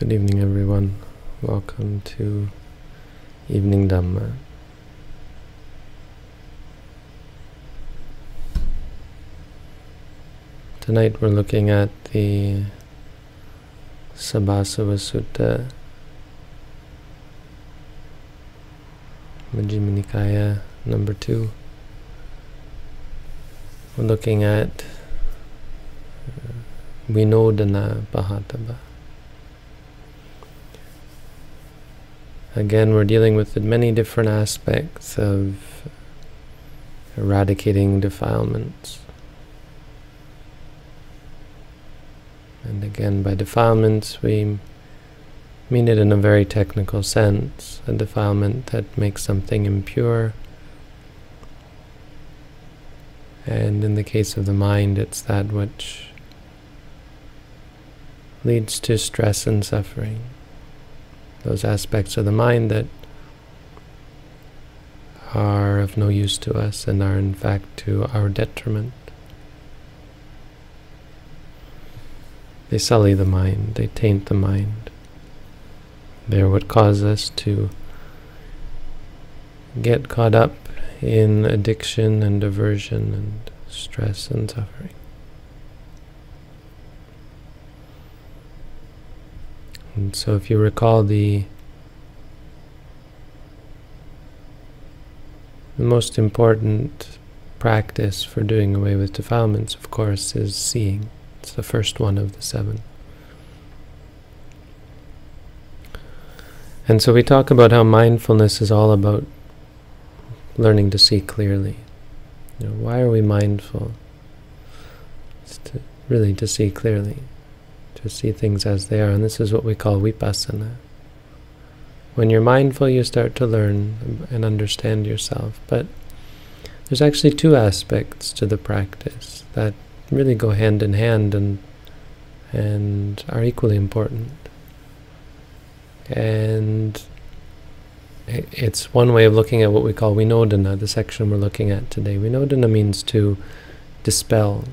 Good evening, everyone. Welcome to Evening Dhamma. Tonight we're looking at the Sabbasava Sutta, Majjhima Nikaya number two. We're looking at uh, Vinodana Pahatabba. Again, we're dealing with many different aspects of eradicating defilements. And again, by defilements, we mean it in a very technical sense a defilement that makes something impure. And in the case of the mind, it's that which leads to stress and suffering those aspects of the mind that are of no use to us and are in fact to our detriment. They sully the mind, they taint the mind. They're what cause us to get caught up in addiction and aversion and stress and suffering. And so if you recall the the most important practice for doing away with defilements, of course, is seeing. It's the first one of the seven. And so we talk about how mindfulness is all about learning to see clearly. You know, why are we mindful? It's to, really to see clearly to see things as they are, and this is what we call vipassana. When you're mindful, you start to learn and understand yourself, but there's actually two aspects to the practice that really go hand in hand and and are equally important. And it's one way of looking at what we call vinodana, the section we're looking at today. Vinodana means to dispel,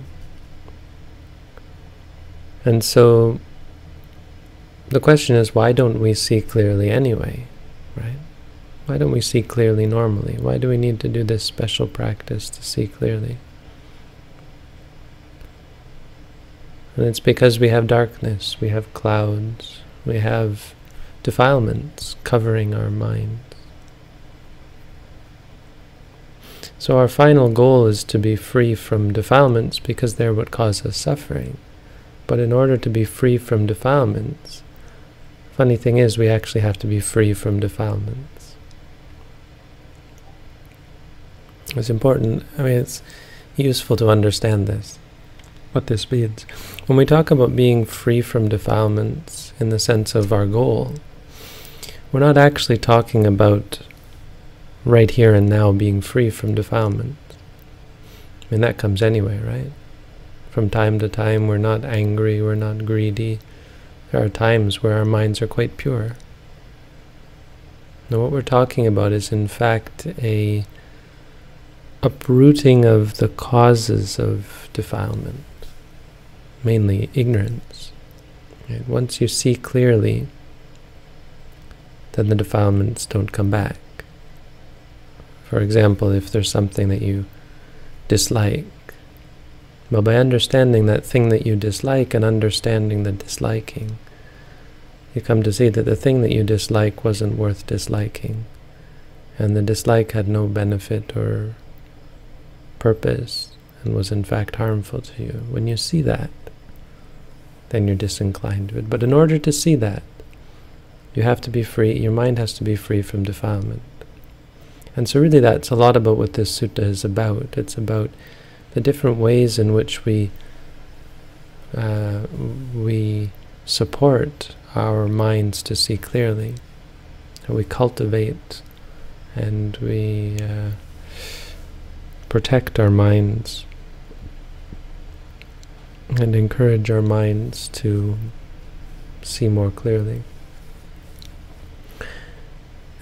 and so the question is, why don't we see clearly anyway, right? Why don't we see clearly normally? Why do we need to do this special practice to see clearly? And it's because we have darkness, we have clouds, we have defilements covering our minds. So our final goal is to be free from defilements because they're what cause us suffering. But in order to be free from defilements, funny thing is, we actually have to be free from defilements. It's important, I mean, it's useful to understand this, what this means. When we talk about being free from defilements in the sense of our goal, we're not actually talking about right here and now being free from defilement. I mean, that comes anyway, right? From time to time, we're not angry, we're not greedy. There are times where our minds are quite pure. Now, what we're talking about is, in fact, a uprooting of the causes of defilement, mainly ignorance. Right? Once you see clearly, then the defilements don't come back. For example, if there's something that you dislike, but by understanding that thing that you dislike and understanding the disliking, you come to see that the thing that you dislike wasn't worth disliking, and the dislike had no benefit or purpose and was in fact harmful to you. When you see that, then you're disinclined to it. But in order to see that, you have to be free, your mind has to be free from defilement. And so really that's a lot about what this sutta is about. It's about the different ways in which we uh, we support our minds to see clearly, we cultivate and we uh, protect our minds and encourage our minds to see more clearly.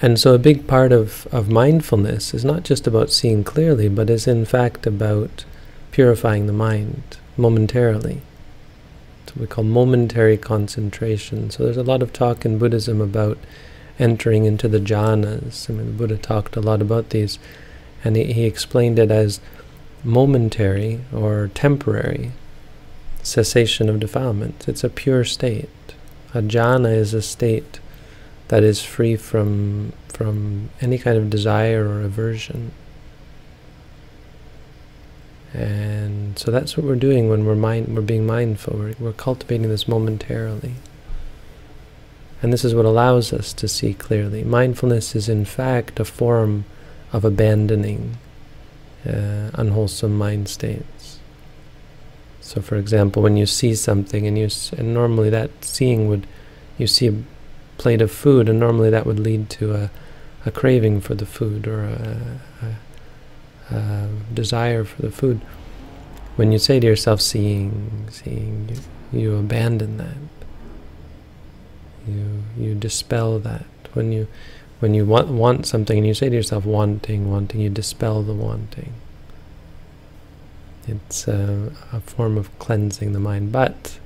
And so a big part of, of mindfulness is not just about seeing clearly, but is in fact about purifying the mind momentarily. It's what we call momentary concentration. So there's a lot of talk in Buddhism about entering into the jhanas. I mean, the Buddha talked a lot about these, and he, he explained it as momentary or temporary cessation of defilement. It's a pure state. A jhana is a state that is free from from any kind of desire or aversion. And so that's what we're doing when we're mind, we're being mindful. We're, we're cultivating this momentarily. And this is what allows us to see clearly. Mindfulness is in fact a form of abandoning uh, unwholesome mind states. So, for example, when you see something, and you and normally that seeing would, you see a plate of food, and normally that would lead to a, a craving for the food or a, a, a desire for the food. When you say to yourself, "Seeing, seeing," you, you abandon that. You you dispel that when you when you want want something and you say to yourself wanting wanting you dispel the wanting it's a, a form of cleansing the mind but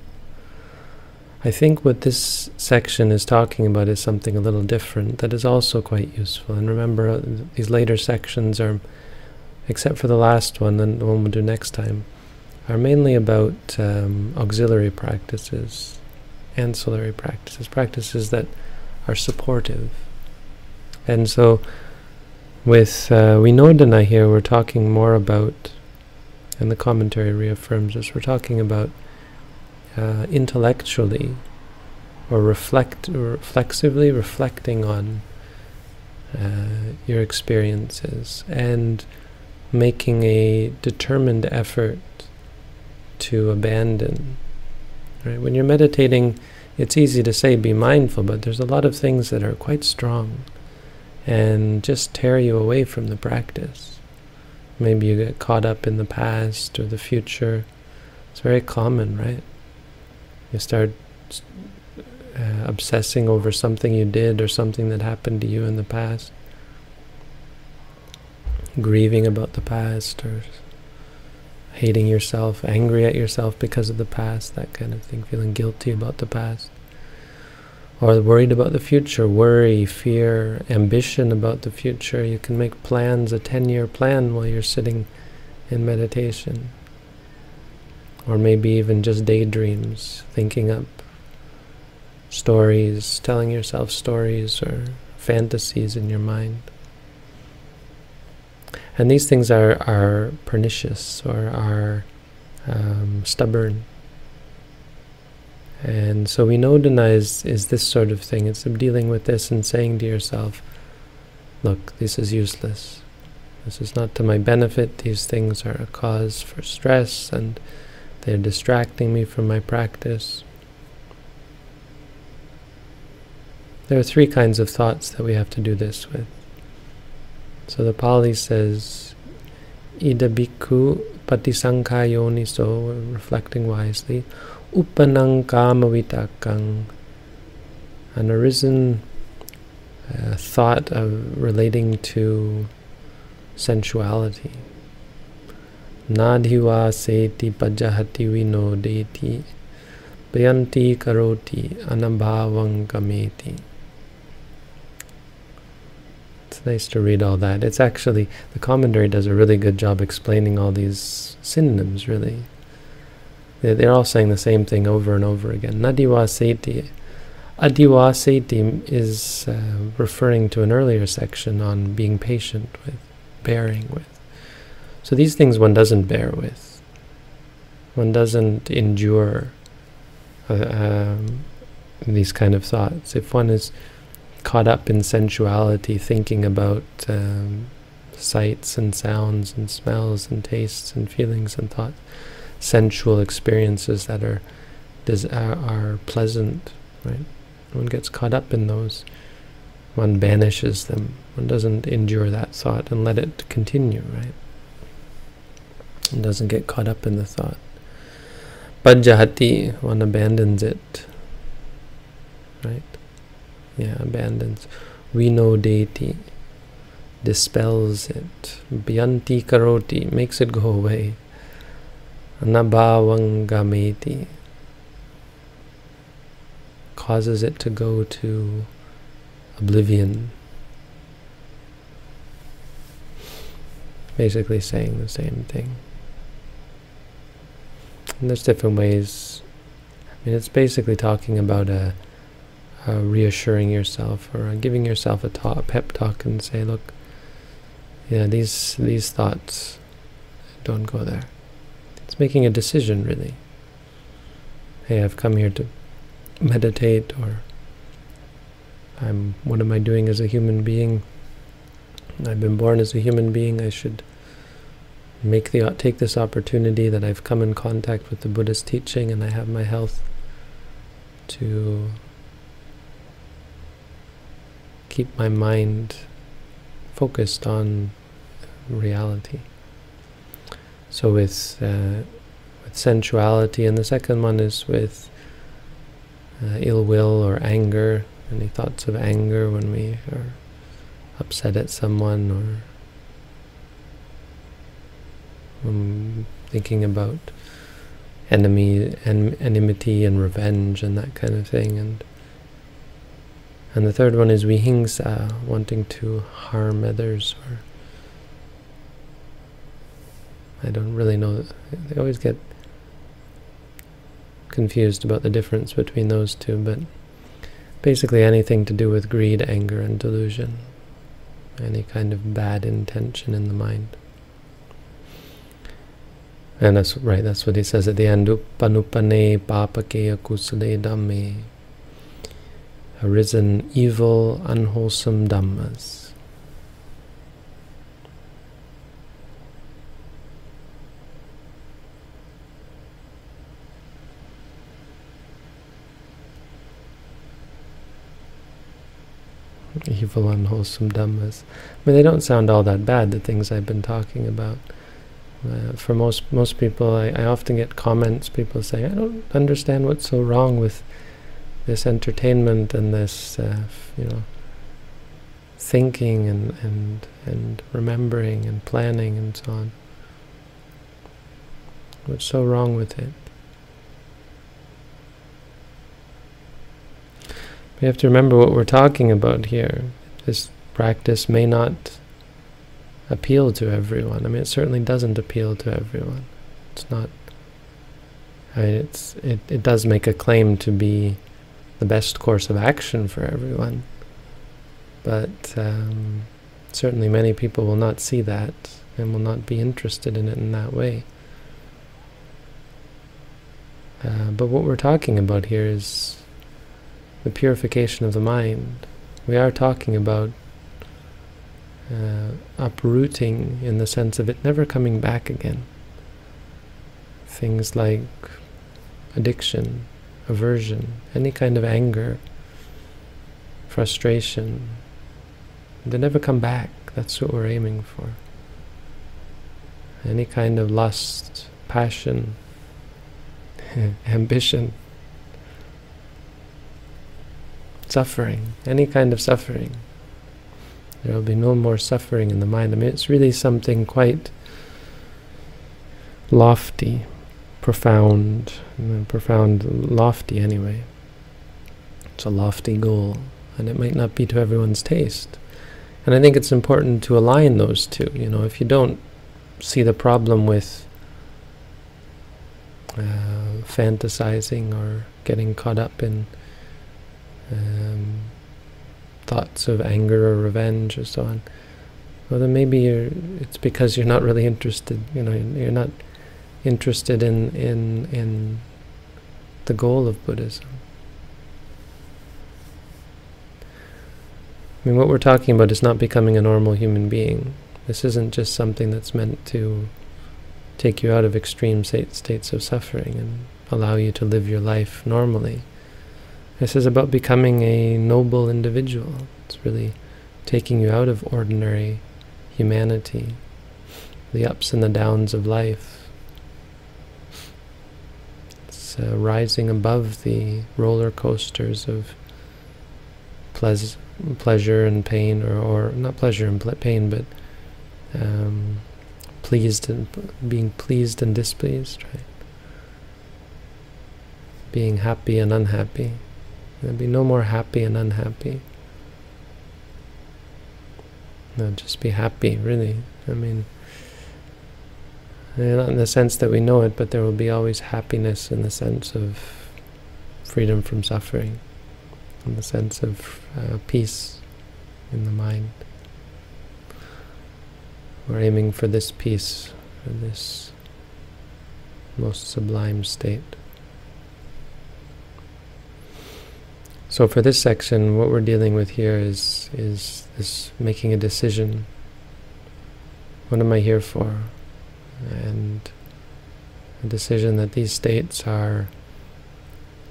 I think what this section is talking about is something a little different that is also quite useful and remember uh, these later sections are except for the last one and the one we'll do next time are mainly about um, auxiliary practices ancillary practices, practices that are supportive. And so with uh, Vinodana here, we're talking more about, and the commentary reaffirms this, we're talking about uh, intellectually or reflect reflexively reflecting on uh, your experiences and making a determined effort to abandon Right? When you're meditating, it's easy to say be mindful, but there's a lot of things that are quite strong and just tear you away from the practice. Maybe you get caught up in the past or the future. It's very common, right? You start uh, obsessing over something you did or something that happened to you in the past, grieving about the past or hating yourself, angry at yourself because of the past, that kind of thing, feeling guilty about the past. Or worried about the future, worry, fear, ambition about the future. You can make plans, a 10 year plan while you're sitting in meditation. Or maybe even just daydreams, thinking up stories, telling yourself stories or fantasies in your mind. And these things are, are pernicious or are um, stubborn. And so we know is, is this sort of thing. It's dealing with this and saying to yourself, look, this is useless. This is not to my benefit. These things are a cause for stress and they're distracting me from my practice. There are three kinds of thoughts that we have to do this with. So the Pali says, Ida bhikkhu patisankhayoniso, reflecting wisely, upanang kamavitakang, an arisen uh, thought of relating to sensuality. Nadhiva seti pajahati vinodeti, bayanti karoti anabhavang kameti. It's nice to read all that. It's actually, the commentary does a really good job explaining all these synonyms, really. They're, they're all saying the same thing over and over again. Adhivaseti is uh, referring to an earlier section on being patient with, bearing with. So these things one doesn't bear with. One doesn't endure uh, um, these kind of thoughts. If one is caught up in sensuality, thinking about um, sights and sounds and smells and tastes and feelings and thoughts, sensual experiences that are are, are pleasant, right? One gets caught up in those. One banishes them. One doesn't endure that thought and let it continue, right? One doesn't get caught up in the thought. Pajahati, one abandons it, right? Yeah, abandons. Vinodeti dispels it. Byanti karoti makes it go away. Anabhavangameti causes it to go to oblivion. Basically saying the same thing. And there's different ways. I mean, it's basically talking about a, a reassuring yourself or uh, giving yourself a, talk, a pep talk and say, look, yeah, these these thoughts don't go there. It's making a decision, really. Hey, I've come here to meditate, or I'm. What am I doing as a human being? I've been born as a human being. I should make the take this opportunity that I've come in contact with the Buddha's teaching and I have my health to keep my mind focused on reality. So with uh, with sensuality, and the second one is with uh, ill will or anger. Any thoughts of anger when we are upset at someone or um, thinking about enemy and enmity and revenge and that kind of thing and and the third one is vihingsa uh, wanting to harm others or I don't really know they always get confused about the difference between those two but basically anything to do with greed anger and delusion any kind of bad intention in the mind and that's right, that's what he says at the end. Upanupane papake akusale dhamme. Arisen evil, unwholesome dhammas. Evil, unwholesome dhammas. I mean, they don't sound all that bad, the things I've been talking about. Uh, for most most people, I, I often get comments. People say, "I don't understand what's so wrong with this entertainment and this, uh, you know, thinking and and and remembering and planning and so on. What's so wrong with it?" We have to remember what we're talking about here. This practice may not appeal to everyone. I mean, it certainly doesn't appeal to everyone. It's not. I mean, it's it. It does make a claim to be the best course of action for everyone, but um, certainly many people will not see that and will not be interested in it in that way. Uh, but what we're talking about here is the purification of the mind. We are talking about uh, uprooting in the sense of it never coming back again. Things like addiction, aversion, any kind of anger, frustration, they never come back. That's what we're aiming for. Any kind of lust, passion, ambition, suffering, any kind of suffering. There will be no more suffering in the mind. I mean, it's really something quite lofty, profound, profound, lofty anyway. It's a lofty goal, and it might not be to everyone's taste. And I think it's important to align those two. You know, if you don't see the problem with uh, fantasizing or getting caught up in um, thoughts of anger or revenge or so on, well then maybe it's because you're not really interested, you know, you're not interested in, in, in the goal of Buddhism. I mean, what we're talking about is not becoming a normal human being. This isn't just something that's meant to take you out of extreme states of suffering and allow you to live your life normally. This is about becoming a noble individual. It's really taking you out of ordinary humanity, the ups and the downs of life. It's uh, rising above the roller coasters of pleas pleasure and pain, or, or not pleasure and pain, but um, pleased and being pleased and displeased, right? Being happy and unhappy There'll be no more happy and unhappy. No, just be happy, really. I mean, not in the sense that we know it, but there will be always happiness in the sense of freedom from suffering, in the sense of uh, peace in the mind. We're aiming for this peace, for this most sublime state. So for this section, what we're dealing with here is is this making a decision. What am I here for? And a decision that these states are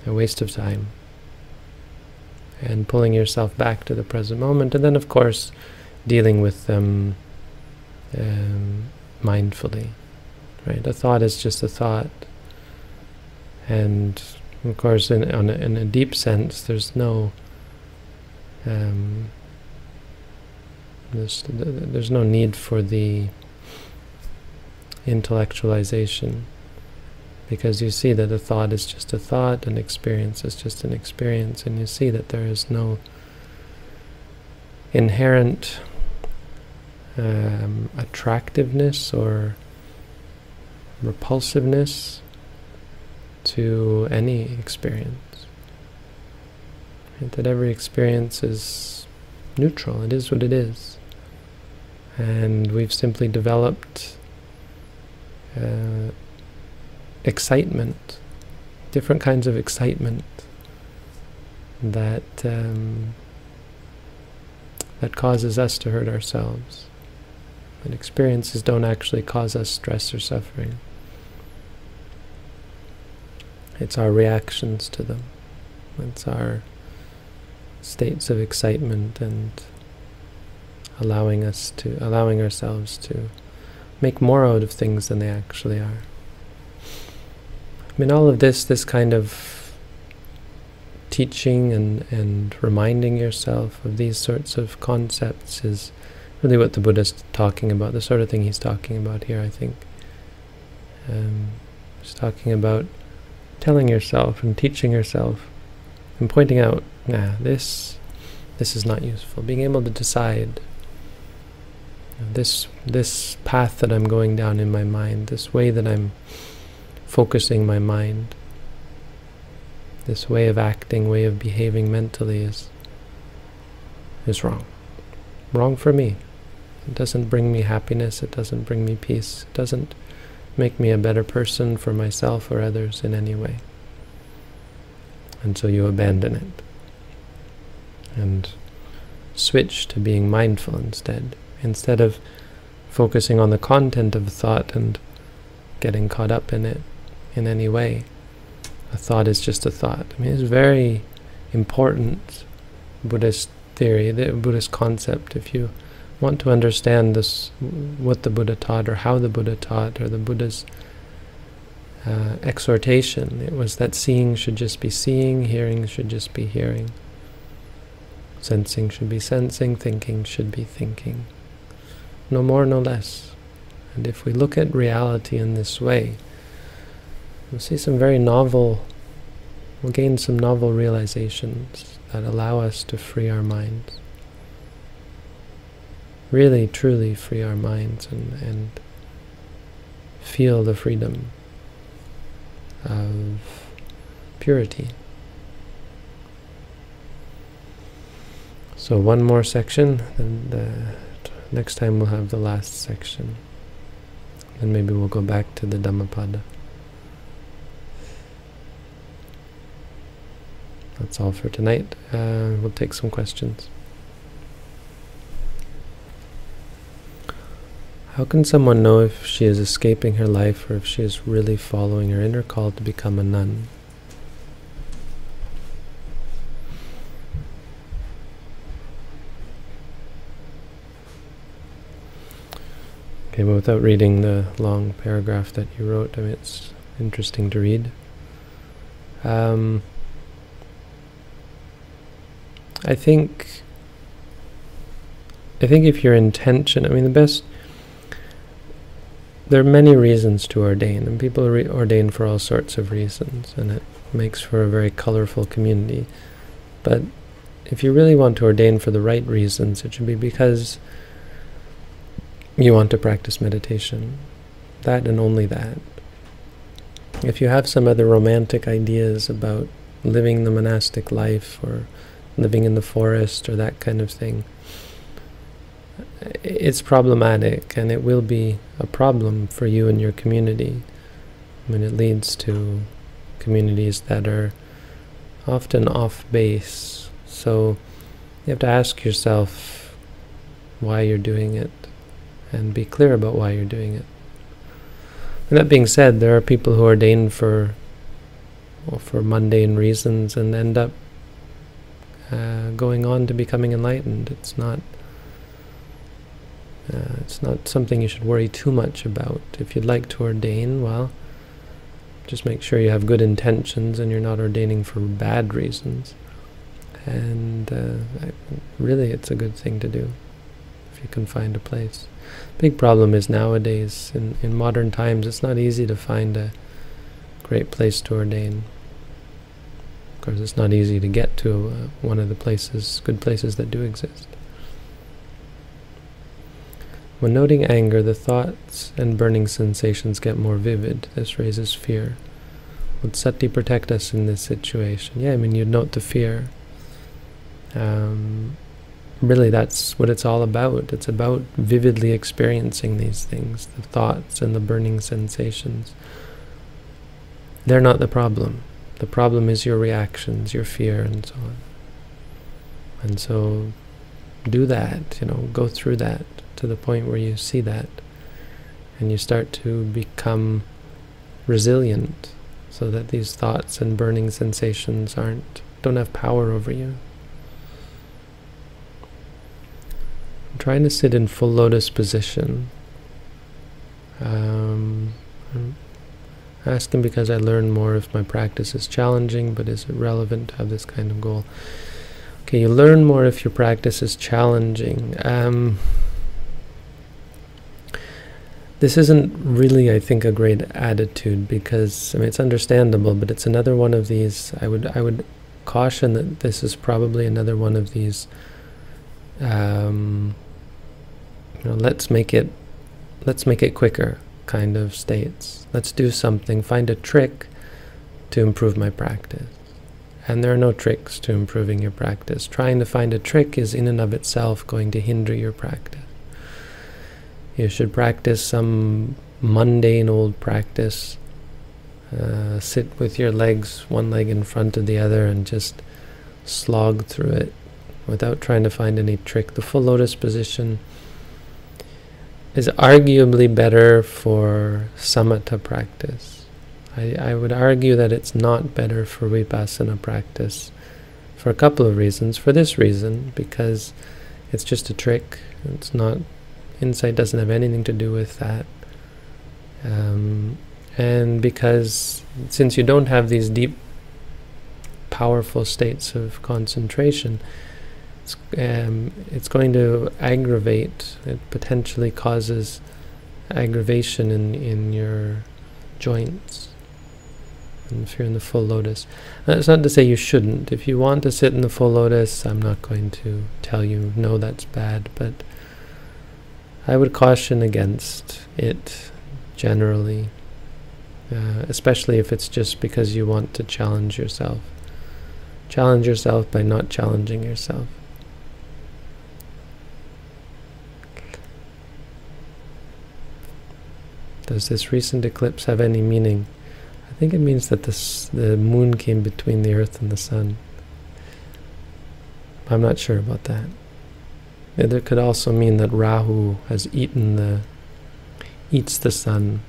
a waste of time. And pulling yourself back to the present moment, and then of course dealing with them um, mindfully. Right? A thought is just a thought, and of course, in, a, in a deep sense, there's no um, there's, there's no need for the intellectualization because you see that a thought is just a thought, an experience is just an experience, and you see that there is no inherent um, attractiveness or repulsiveness to any experience. That every experience is neutral, it is what it is. And we've simply developed uh, excitement, different kinds of excitement that um, that causes us to hurt ourselves. And experiences don't actually cause us stress or suffering. It's our reactions to them. It's our states of excitement and allowing us to allowing ourselves to make more out of things than they actually are. I mean all of this this kind of teaching and, and reminding yourself of these sorts of concepts is really what the Buddha's talking about, the sort of thing he's talking about here, I think. Um, he's talking about telling yourself and teaching yourself and pointing out, nah, this, this is not useful. Being able to decide this this path that I'm going down in my mind, this way that I'm focusing my mind, this way of acting, way of behaving mentally is is wrong. Wrong for me. It doesn't bring me happiness, it doesn't bring me peace, it doesn't make me a better person for myself or others in any way. And so you abandon it and switch to being mindful instead. Instead of focusing on the content of a thought and getting caught up in it in any way. A thought is just a thought. I mean, it's very important Buddhist theory, the Buddhist concept. If you want to understand this, what the Buddha taught, or how the Buddha taught, or the Buddha's uh, exhortation, it was that seeing should just be seeing, hearing should just be hearing, sensing should be sensing, thinking should be thinking. No more, no less. And if we look at reality in this way, we'll see some very novel, we'll gain some novel realizations that allow us to free our minds really truly free our minds and, and feel the freedom of purity. So one more section, then the next time we'll have the last section. Then maybe we'll go back to the Dhammapada. That's all for tonight. Uh, we'll take some questions. How can someone know if she is escaping her life or if she is really following her inner call to become a nun? Okay, but without reading the long paragraph that you wrote, I mean, it's interesting to read. Um, I think, I think if your intention, I mean, the best there are many reasons to ordain, and people ordain for all sorts of reasons, and it makes for a very colorful community. But if you really want to ordain for the right reasons, it should be because you want to practice meditation. That and only that. If you have some other romantic ideas about living the monastic life or living in the forest or that kind of thing, it's problematic and it will be a problem for you and your community when it leads to communities that are often off base. So you have to ask yourself why you're doing it and be clear about why you're doing it. And that being said, there are people who ordain for well, for mundane reasons and end up uh, going on to becoming enlightened. It's not uh, it's not something you should worry too much about. If you'd like to ordain, well, just make sure you have good intentions and you're not ordaining for bad reasons. And uh, I, really, it's a good thing to do if you can find a place. Big problem is nowadays, in, in modern times, it's not easy to find a great place to ordain. Of course, it's not easy to get to uh, one of the places, good places that do exist. When noting anger, the thoughts and burning sensations get more vivid. This raises fear. Would sati protect us in this situation? Yeah, I mean, you'd note the fear. Um, really, that's what it's all about. It's about vividly experiencing these things, the thoughts and the burning sensations. They're not the problem. The problem is your reactions, your fear, and so on. And so, do that, you know, go through that to the point where you see that and you start to become resilient so that these thoughts and burning sensations aren't don't have power over you. Trying to sit in full lotus position. Um, I'm asking because I learn more if my practice is challenging, but is it relevant to have this kind of goal? Okay, you learn more if your practice is challenging. Um, this isn't really, I think, a great attitude because I mean it's understandable, but it's another one of these. I would I would caution that this is probably another one of these. Um, you know, let's make it, let's make it quicker kind of states. Let's do something. Find a trick to improve my practice. And there are no tricks to improving your practice. Trying to find a trick is in and of itself going to hinder your practice. You should practice some mundane old practice. Uh, sit with your legs, one leg in front of the other, and just slog through it without trying to find any trick. The full lotus position is arguably better for samatha practice. I, I would argue that it's not better for vipassana practice for a couple of reasons. For this reason, because it's just a trick. It's not Insight doesn't have anything to do with that. Um, and because since you don't have these deep, powerful states of concentration, it's, um, it's going to aggravate, it potentially causes aggravation in, in your joints. And if you're in the full lotus. That's not to say you shouldn't. If you want to sit in the full lotus, I'm not going to tell you, no, that's bad, but I would caution against it generally, uh, especially if it's just because you want to challenge yourself. Challenge yourself by not challenging yourself. Does this recent eclipse have any meaning? I think it means that this, the moon came between the earth and the sun. I'm not sure about that. It could also mean that Rahu has eaten the, eats the sun,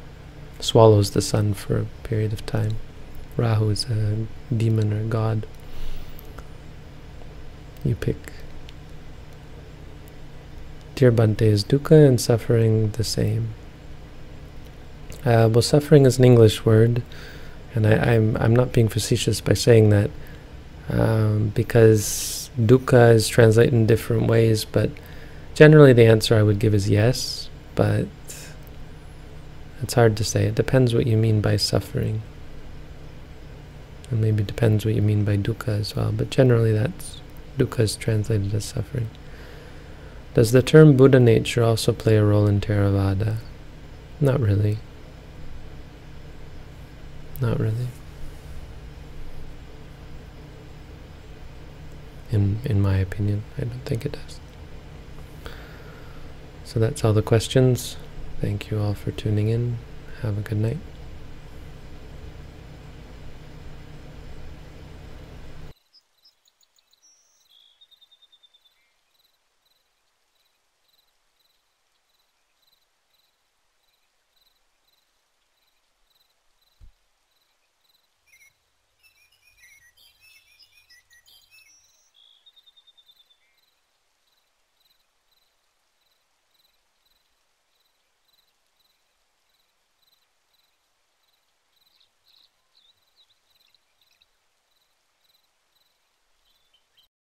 swallows the sun for a period of time. Rahu is a demon or god. You pick. Dear Bhante, is dukkha and suffering the same? Uh, well, suffering is an English word, and I, am I'm, I'm not being facetious by saying that, um, because dukkha is translated in different ways, but generally the answer I would give is yes, but it's hard to say. It depends what you mean by suffering. And maybe depends what you mean by dukkha as well, but generally that's dukkha is translated as suffering. Does the term Buddha nature also play a role in Theravada? Not really. Not really. In in my opinion, I don't think it does. So that's all the questions. Thank you all for tuning in. Have a good night.